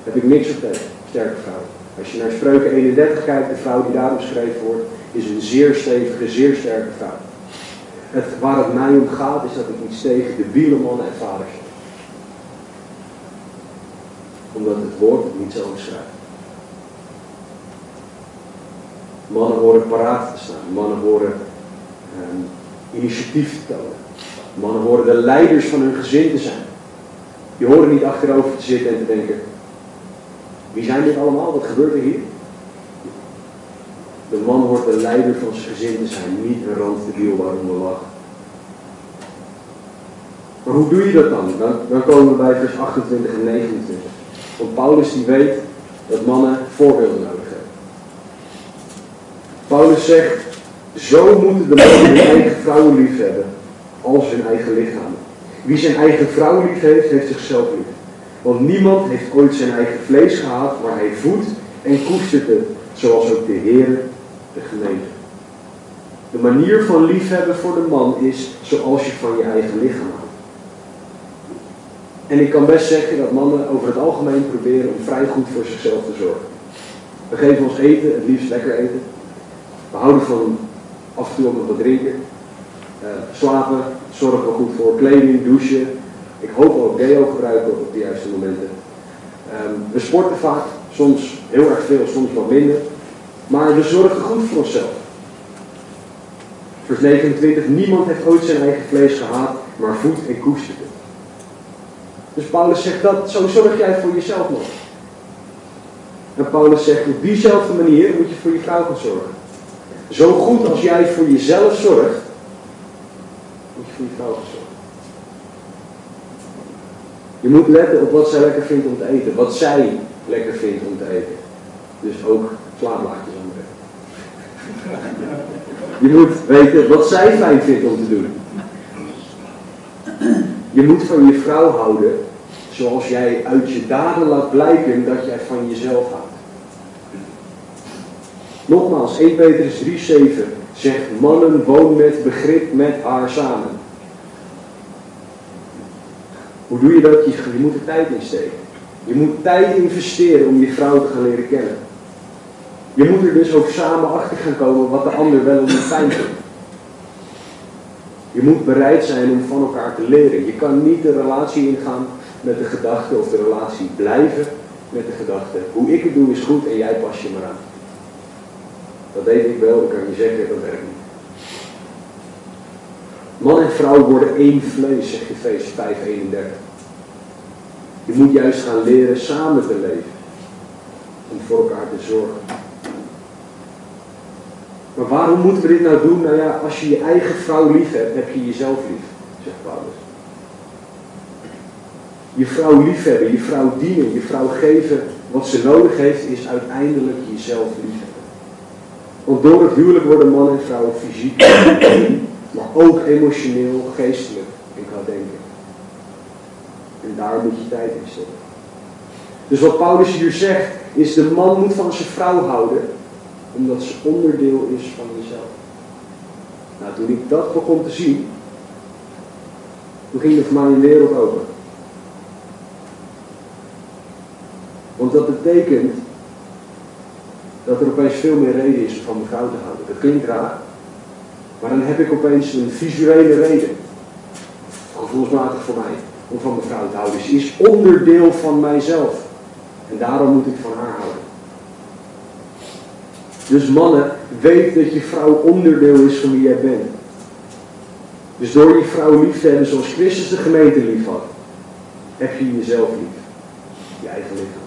[SPEAKER 1] Heb ik niks tegen, sterke vrouwen. Als je naar Spreuken 31 kijkt, de vrouw die daar beschreven wordt, is een zeer stevige, zeer sterke vrouw. Het, waar het mij om gaat, is dat ik iets tegen de wielemannen en vaders heb. Omdat het woord het niet zo beschrijft. Mannen horen paraat te staan. Mannen horen um, initiatief te tonen. Mannen horen de leiders van hun gezin te zijn. Die horen niet achterover te zitten en te denken, wie zijn dit allemaal? Wat gebeurt er hier? De man hoort de leider van zijn gezin te zijn, niet een randdebiel waarom we lachen. Maar hoe doe je dat dan? dan? Dan komen we bij vers 28 en 29. Want Paulus die weet dat mannen voorbeelden nodig hebben. Paulus zegt, zo moeten de mannen hun eigen vrouwen lief hebben als hun eigen lichaam. Wie zijn eigen vrouw lief heeft, heeft zichzelf lief. Want niemand heeft ooit zijn eigen vlees gehad, maar hij voedt en koestert het, zoals ook de Heer de gemeente. De manier van liefhebben voor de man is zoals je van je eigen lichaam houdt. En ik kan best zeggen dat mannen over het algemeen proberen om vrij goed voor zichzelf te zorgen. We geven ons eten, het liefst lekker eten. We houden van af en toe ook nog wat drinken. Uh, slapen, zorgen goed voor kleding, douchen. Ik hoop ook deo gebruiken op de juiste momenten. We sporten vaak, soms heel erg veel, soms wat minder. Maar we zorgen goed voor onszelf. Vers 29, niemand heeft ooit zijn eigen vlees gehaat, maar voedt en koestert het. Dus Paulus zegt dat, zo zorg jij voor jezelf nog. En Paulus zegt, op diezelfde manier moet je voor je vrouw gaan zorgen. Zo goed als jij voor jezelf zorgt, moet je voor je vrouw zorgen. Je moet letten op wat zij lekker vindt om te eten.3wat zij lekker vindt om te eten. Dus ook slaapblaadjes aanbrengen. Je moet weten wat zij fijn vindt om te doen. Je moet van je vrouw houden zoals jij uit je daden laat blijken dat jij van jezelf houdt. Nogmaals, 1 Petrus 3,7 zegt: Mannen, woon met begrip met haar samen. Hoe doe je dat? Je, moet er tijd in steken. Je moet tijd investeren om je vrouw te gaan leren kennen. Je moet er dus ook samen achter gaan komen wat de ander wel of niet fijn vindt. Je moet bereid zijn om van elkaar te leren. Je kan niet de relatie ingaan met de gedachte of de relatie blijven met de gedachte. Hoe ik het doe is goed en jij pas je maar aan. Dat weet ik wel, ik kan je zeggen, dat werkt niet. Man en vrouw worden één vlees, zegt Efeze 5:31. Je moet juist gaan leren samen te leven. Om voor elkaar te zorgen. Maar waarom moeten we dit nou doen? Nou ja, als je je eigen vrouw lief hebt, heb je jezelf lief, zegt Paulus. Je vrouw liefhebben, je vrouw dienen, je vrouw geven wat ze nodig heeft, is uiteindelijk jezelf liefhebben. Want door het huwelijk worden man en vrouw fysiek, maar ook emotioneel, geestelijk en qua denken. En daar moet je tijd in steken. Dus wat Paulus hier zegt, is de man moet van zijn vrouw houden, omdat ze onderdeel is van jezelf. Nou, toen ik dat begon te zien, toen ging er voor mij wereld open. Want dat betekent dat er opeens veel meer reden is om van mijn vrouw te houden. Dat klinkt raar, maar dan heb ik opeens een visuele reden, gevoelsmatig voor mij, om van mijn vrouw te houden. Ze is onderdeel van mijzelf. En daarom moet ik van haar houden. Dus mannen, weet dat je vrouw onderdeel is van wie jij bent. Dus door je vrouw lief te hebben zoals Christus de gemeente lief had, heb je jezelf lief. Je eigen lichaam.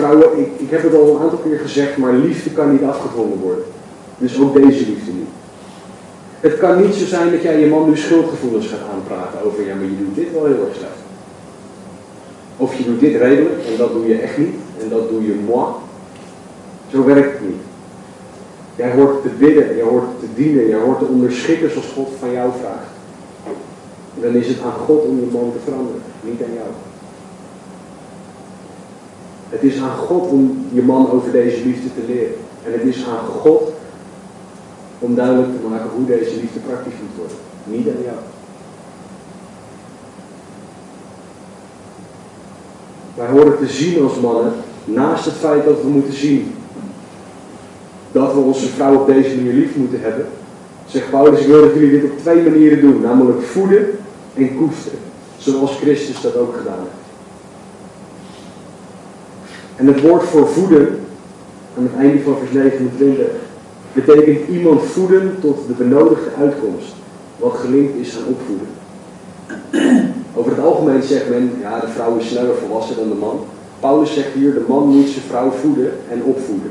[SPEAKER 1] Vrouwen, ik, heb het al een aantal keer gezegd, maar liefde kan niet afgedwongen worden. Dus ook deze liefde niet. Het kan niet zo zijn dat jij je man nu schuldgevoelens gaat aanpraten over, ja maar je doet dit wel heel erg slecht. Of je doet dit redelijk en dat doe je echt niet en dat doe je moi. Zo werkt het niet. Jij hoort te bidden, jij hoort te dienen, jij hoort te onderschikken zoals God van jou vraagt. En dan is het aan God om je man te veranderen, niet aan jou. Het is aan God om je man over deze liefde te leren. En het is aan God om duidelijk te maken hoe deze liefde praktisch moet worden. Niet aan jou. Wij horen te zien als mannen, naast het feit dat we moeten zien dat we onze vrouw op deze manier lief moeten hebben, zegt Paulus, ik wil dat jullie dit op twee manieren doen, namelijk voeden en koesteren, zoals Christus dat ook gedaan heeft. En het woord voor voeden, aan het einde van vers 29, betekent iemand voeden tot de benodigde uitkomst, wat gelinkt is aan opvoeden. Over het algemeen zegt men, ja, de vrouw is sneller volwassen dan de man. Paulus zegt hier, de man moet zijn vrouw voeden en opvoeden.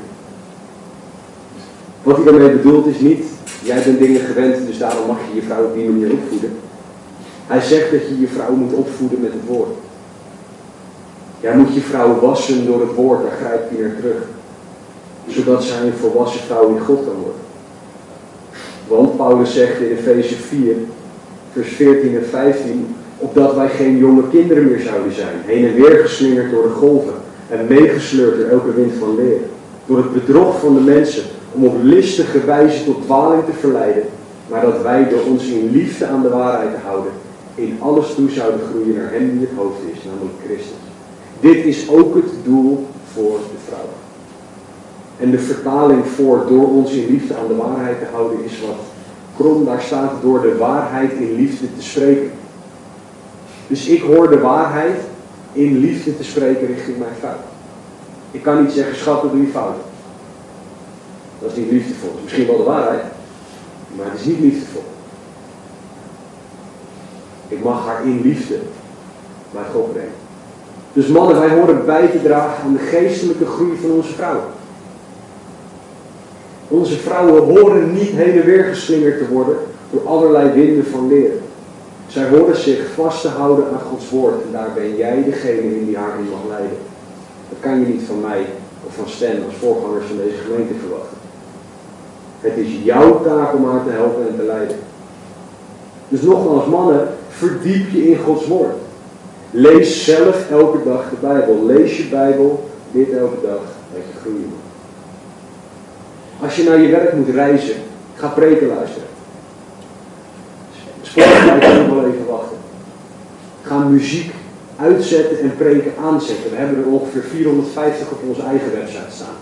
[SPEAKER 1] Wat hij daarmee bedoelt is niet, jij bent dingen gewend, dus daarom mag je je vrouw op die manier opvoeden. Hij zegt dat je je vrouw moet opvoeden met het woord. Jij moet je vrouw wassen door het woord, daar grijp je naar terug. Zodat zij een volwassen vrouw in God kan worden. Want Paulus zegt in Efeze 4, vers 14 en 15, opdat wij geen jonge kinderen meer zouden zijn, heen en weer geslingerd door de golven en meegesleurd door elke wind van leer. Door het bedrog van de mensen, om op listige wijze tot dwaling te verleiden, maar dat wij door ons in liefde aan de waarheid te houden, in alles toe zouden groeien naar hem die het hoofd is, namelijk Christus. Dit is ook het doel voor de vrouw. En de vertaling voor door ons in liefde aan de waarheid te houden is wat krom daar staat door de waarheid in liefde te spreken. Dus ik hoor de waarheid in liefde te spreken richting mijn vrouw. Ik kan niet zeggen, schat, doe je fout. Dat is niet liefdevol. Misschien wel de waarheid, maar het is niet liefdevol. Ik mag haar in liefde bij God brengen. Dus mannen, wij horen bij te dragen aan de geestelijke groei van onze vrouwen. Onze vrouwen horen niet heen en weer geslingerd te worden door allerlei winden van leer. Zij horen zich vast te houden aan Gods woord en daar ben jij degene die haar in mag leiden. Dat kan je niet van mij of van Stan als voorgangers van deze gemeente verwachten. Het is jouw taak om haar te helpen en te leiden. Dus nogmaals, mannen, verdiep je in Gods woord. Lees zelf elke dag de Bijbel. Lees je Bijbel, dit elke dag, dat je groeien. Als je naar je werk moet reizen, ga preken luisteren. Spotify kan nog wel even wachten. Ga muziek uitzetten en preken aanzetten. We hebben er ongeveer 450 op onze eigen website staan.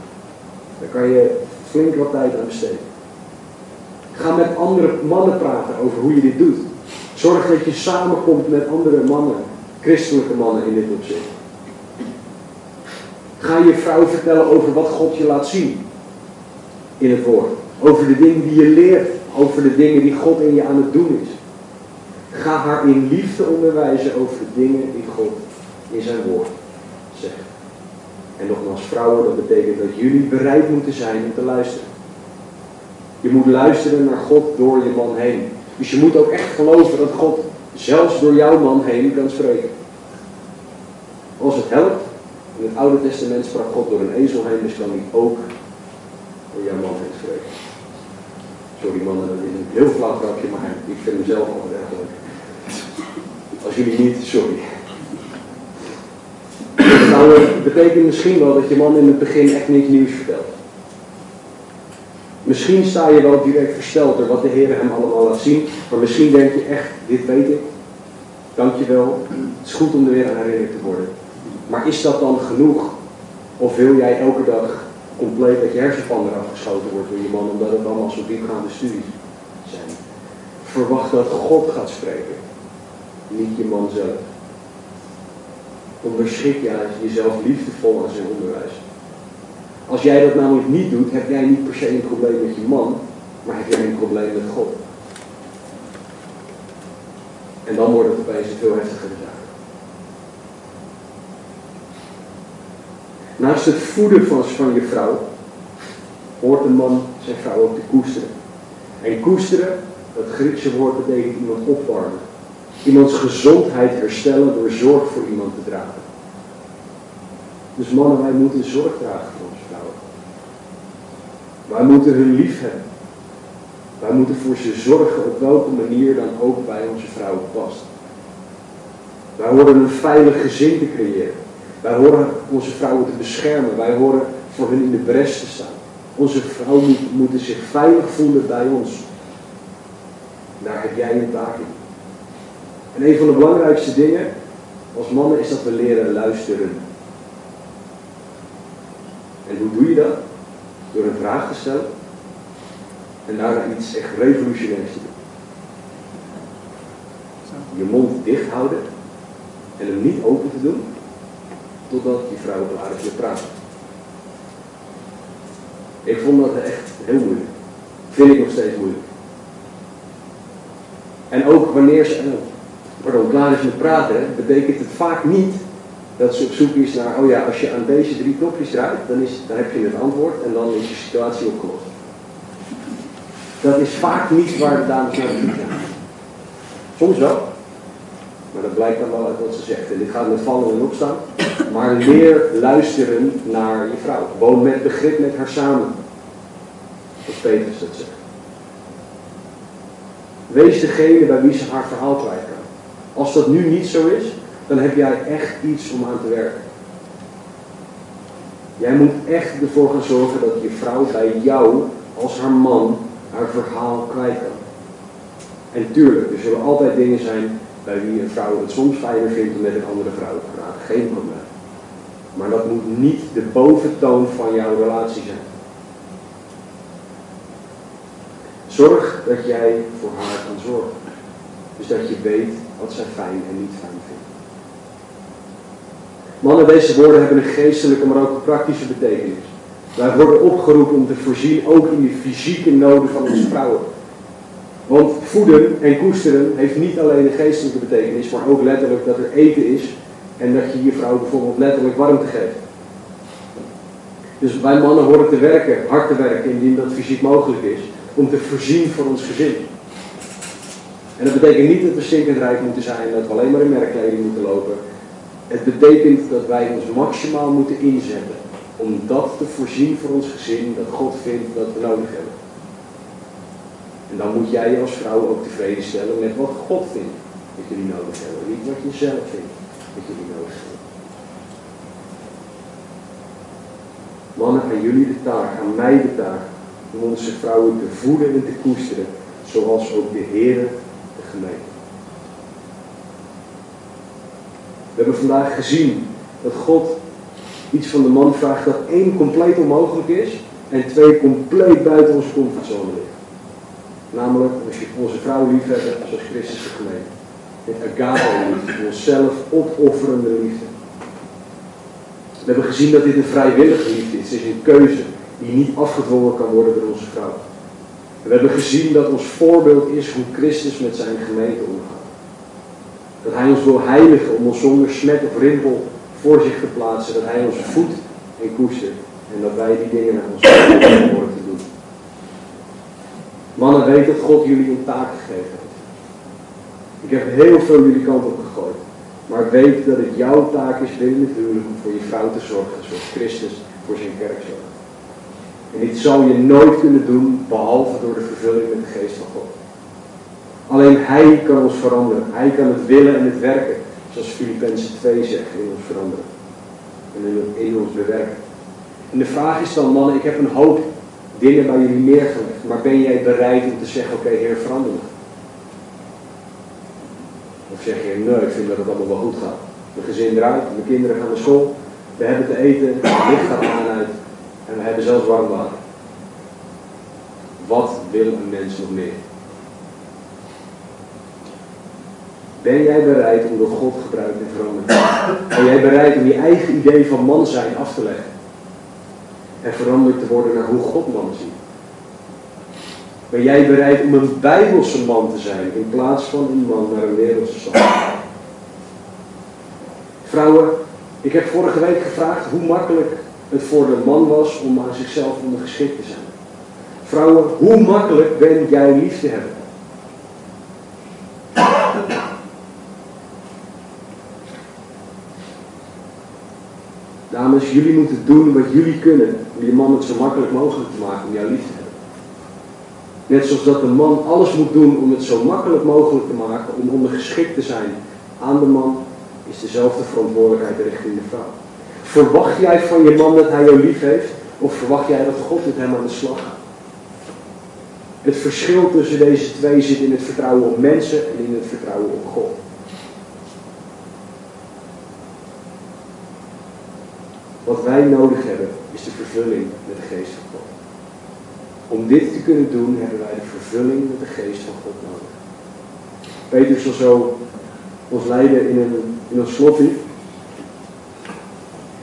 [SPEAKER 1] Daar kan je flink wat tijd aan besteden. Ga met andere mannen praten over hoe je dit doet. Zorg dat je samenkomt met andere mannen, christelijke mannen in dit opzicht. Ga je vrouw vertellen over wat God je laat zien in het woord. Over de dingen die je leert. Over de dingen die God in je aan het doen is. Ga haar in liefde onderwijzen over de dingen die God in zijn woord zegt. En nogmaals, vrouwen, dat betekent dat jullie bereid moeten zijn om te luisteren. Je moet luisteren naar God door je man heen. Dus je moet ook echt geloven dat God zelfs door jouw man heen kan spreken. Als het helpt, in het Oude Testament sprak God door een ezel heen, dus kan hij ook door jouw man heen spreken. Sorry mannen, dat is een heel flauw grapje, maar ik vind hem zelf altijd erg leuk. Als jullie niet, sorry. Nou, het betekent misschien wel dat je man in het begin echt niks nieuws vertelt. Misschien sta je wel direct versteld door wat de Heer hem allemaal laat zien. Maar misschien denk je echt, dit weet ik. Dankjewel. Het is goed om er weer aan herinnerd te worden. Maar is dat dan genoeg? Of wil jij elke dag compleet dat je hersenpan eraf geschoten wordt door je man, omdat het allemaal zo diepgaande studies zijn? Verwacht dat God gaat spreken. Niet je man zelf. Onderschik juist jezelf liefdevol aan zijn onderwijs. Als jij dat namelijk niet doet, heb jij niet per se een probleem met je man, maar heb jij een probleem met God. En dan wordt het opeens een veel heftigere zaak. Naast het voeden van, van je vrouw, hoort een man zijn vrouw ook te koesteren. En koesteren, dat Griekse woord betekent iemand opwarmen. Iemands gezondheid herstellen door zorg voor iemand te dragen. Dus mannen, wij moeten zorg dragen voor onze vrouwen. Wij moeten hun lief hebben. Wij moeten voor ze zorgen op welke manier dan ook bij onze vrouwen past. Wij horen een veilig gezin te creëren. Wij horen onze vrouwen te beschermen. Wij horen voor hun in de bres te staan. Onze vrouwen moeten zich veilig voelen bij ons. Daar heb jij een taak in. En een van de belangrijkste dingen als mannen is dat we leren luisteren. En hoe doe je dat? Door een vraag te stellen en daarna iets echt revolutionairs te doen. Je mond dicht houden en hem niet open te doen totdat je vrouw klaar is met praten. Ik vond dat echt heel moeilijk. Vind ik nog steeds moeilijk. En ook wanneer ze pardon, klaar is met praten, betekent het vaak niet dat ze op zoek is naar, oh ja, als je aan deze drie knopjes draait, dan, is, dan heb je het antwoord en dan is je situatie opgelost. Dat is vaak niet waar de dames naar zijn. Soms wel, maar dat blijkt dan wel uit wat ze zegt. En dit gaat met vallen en opstaan. Maar leer luisteren naar je vrouw. Woon met begrip met haar samen. Zoals Petrus dat zegt. Wees degene bij wie ze haar verhaal kwijt. Als dat nu niet zo is, dan heb jij echt iets om aan te werken. Jij moet echt ervoor gaan zorgen dat je vrouw bij jou als haar man haar verhaal kwijt kan. En tuurlijk, er zullen altijd dingen zijn bij wie een vrouw het soms fijner vindt om met een andere vrouw te praten. Geen probleem. Maar dat moet niet de boventoon van jouw relatie zijn. Zorg dat jij voor haar kan zorgen. Dus dat je weet wat zij fijn en niet fijn vindt. Mannen, deze woorden hebben een geestelijke, maar ook een praktische betekenis. Wij worden opgeroepen om te voorzien ook in de fysieke noden van onze vrouwen. Want voeden en koesteren heeft niet alleen een geestelijke betekenis, maar ook letterlijk dat er eten is en dat je je vrouw bijvoorbeeld letterlijk warmte geeft. Dus wij mannen horen te werken, hard te werken, indien dat fysiek mogelijk is, om te voorzien voor ons gezin. En dat betekent niet dat we stinkend rijk moeten zijn, dat we alleen maar in merkkleding moeten lopen. Het betekent dat wij ons maximaal moeten inzetten om dat te voorzien voor ons gezin dat God vindt dat we nodig hebben. En dan moet jij je als vrouw ook tevreden stellen met wat God vindt dat jullie nodig hebben. Niet wat je zelf vindt dat jullie nodig hebben. Mannen, aan jullie de taak, aan mij de taak, om onze vrouwen te voeden en te koesteren, zoals ook de Heer de gemeente. We hebben vandaag gezien dat God iets van de man vraagt dat één compleet onmogelijk is en twee compleet buiten onze comfortzone ligt. Namelijk, als je onze vrouw lief hebben zoals Christus de gemeente. Met agape liefde, onszelf opofferende liefde. We hebben gezien dat dit een vrijwillige liefde is. Het is een keuze die niet afgedwongen kan worden door onze vrouw. we hebben gezien dat ons voorbeeld is hoe Christus met zijn gemeente omgaat. Dat hij ons wil heiligen om ons zonder smet of rimpel voor zich te plaatsen. Dat hij onze voet en koestert. En dat wij die dingen naar ons worden te doen. Mannen, weet dat God jullie een taak gegeven heeft. Ik heb heel veel jullie kant op gegooid. Maar weet dat het jouw taak is binnen het huwelijk om voor je vrouw te zorgen, zoals Christus voor zijn kerk zorgt. En dit zal je nooit kunnen doen, behalve door de vervulling met de geest van God. Alleen Hij kan ons veranderen. Hij kan het willen en het werken, zoals Filippenzen 2 zegt, in ons veranderen. En in, ons bewerken. En de vraag is dan, mannen, ik heb een hoop dingen bij jullie neergelegd, maar ben jij bereid om te zeggen, oké, Heer, verander me. Of zeg je, nee, ik vind dat het allemaal wel goed gaat. Mijn gezin eruit, mijn kinderen gaan naar school, we hebben te eten, het licht gaat aan uit en we hebben zelfs warm water. Wat wil een mens nog meer? Ben jij bereid om door God gebruikt en veranderd te worden? Ben jij bereid om je eigen idee van man zijn af te leggen? En veranderd te worden naar hoe God man ziet? Ben jij bereid om een bijbelse man te zijn in plaats van een man naar een wereldse stand? Vrouwen, ik heb vorige week gevraagd hoe makkelijk het voor de man was om aan zichzelf ondergeschikt te zijn. Vrouwen, hoe makkelijk ben jij lief te hebben? Dames, jullie moeten doen wat jullie kunnen om je man het zo makkelijk mogelijk te maken om jou lief te hebben. Net zoals dat de man alles moet doen om het zo makkelijk mogelijk te maken om ondergeschikt te zijn aan de man, is dezelfde verantwoordelijkheid richting de vrouw. Verwacht jij van je man dat hij jou lief heeft? Of verwacht jij dat God met hem aan de slag gaat? Het verschil tussen deze twee zit in het vertrouwen op mensen en in het vertrouwen op God. Wat wij nodig hebben is de vervulling met de geest van God. Om dit te kunnen doen hebben wij de vervulling met de geest van God nodig. Peter zal zo ons leiden in een, in een slotlied.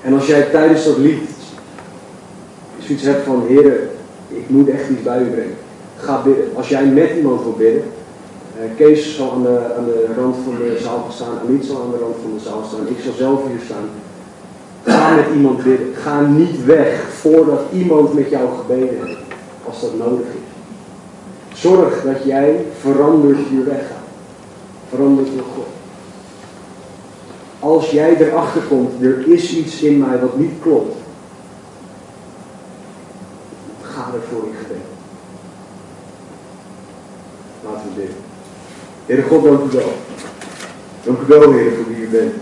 [SPEAKER 1] En als jij tijdens dat lied zoiets hebt van, heren, ik moet echt iets bij u brengen. Ga bidden. Als jij met iemand wil bidden, uh, Kees zal aan de, aan de rand van de zaal gaan staan, Amit zal aan de rand van de zaal staan, ik zal zelf hier staan. Ga met iemand bidden. Ga niet weg voordat iemand met jou gebeden heeft, als dat nodig is. Zorg dat jij veranderd hier weggaat. Veranderd door God. Als jij erachter komt, er is iets in mij wat niet klopt. Ga ervoor in gebed. Laten we bidden. Heere God, dank u wel. Dank u wel, Heer, voor wie u bent.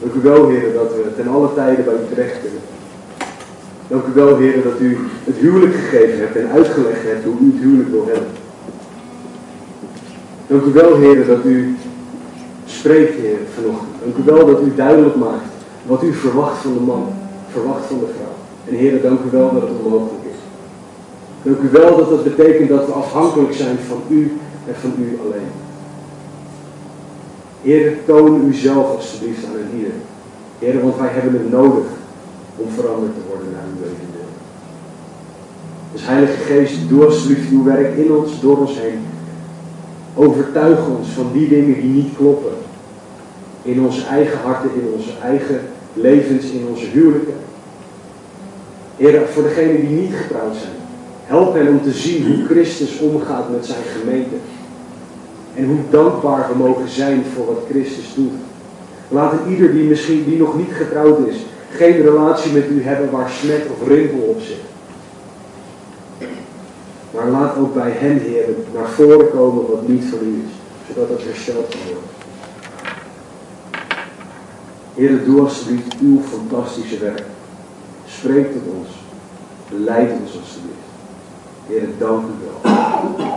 [SPEAKER 1] Dank u wel, Heer, dat we ten alle tijden bij u terecht kunnen. Dank u wel, Heer, dat u het huwelijk gegeven hebt en uitgelegd hebt hoe u het huwelijk wil hebben. Dank u wel, Heer, dat u spreekt, Heer, vanochtend. Dank u wel dat u duidelijk maakt wat u verwacht van de man, verwacht van de vrouw. En Heer, dank u wel dat het onmogelijk is. Dank u wel dat dat betekent dat we afhankelijk zijn van u en van u alleen. Heer, toon u zelf alsjeblieft aan een ieder. Heer, want wij hebben het nodig om veranderd te worden naar uw evenbeeld. Dus Heilige Geest, doe uw werk in ons, door ons heen. Overtuig ons van die dingen die niet kloppen. In onze eigen harten, in onze eigen levens, in onze huwelijken. Heer, voor degenen die niet getrouwd zijn, help hen om te zien hoe Christus omgaat met zijn gemeente. En hoe dankbaar we mogen zijn voor wat Christus doet. Laat ieder die misschien die nog niet getrouwd is, geen relatie met u hebben waar smet of rimpel op zit. Maar laat ook bij hen, Heer, naar voren komen wat niet van u is, zodat het hersteld kan worden. Heer, doe alsjeblieft uw fantastische werk. Spreek tot ons. Leid ons alsjeblieft. Wel. Dank u wel.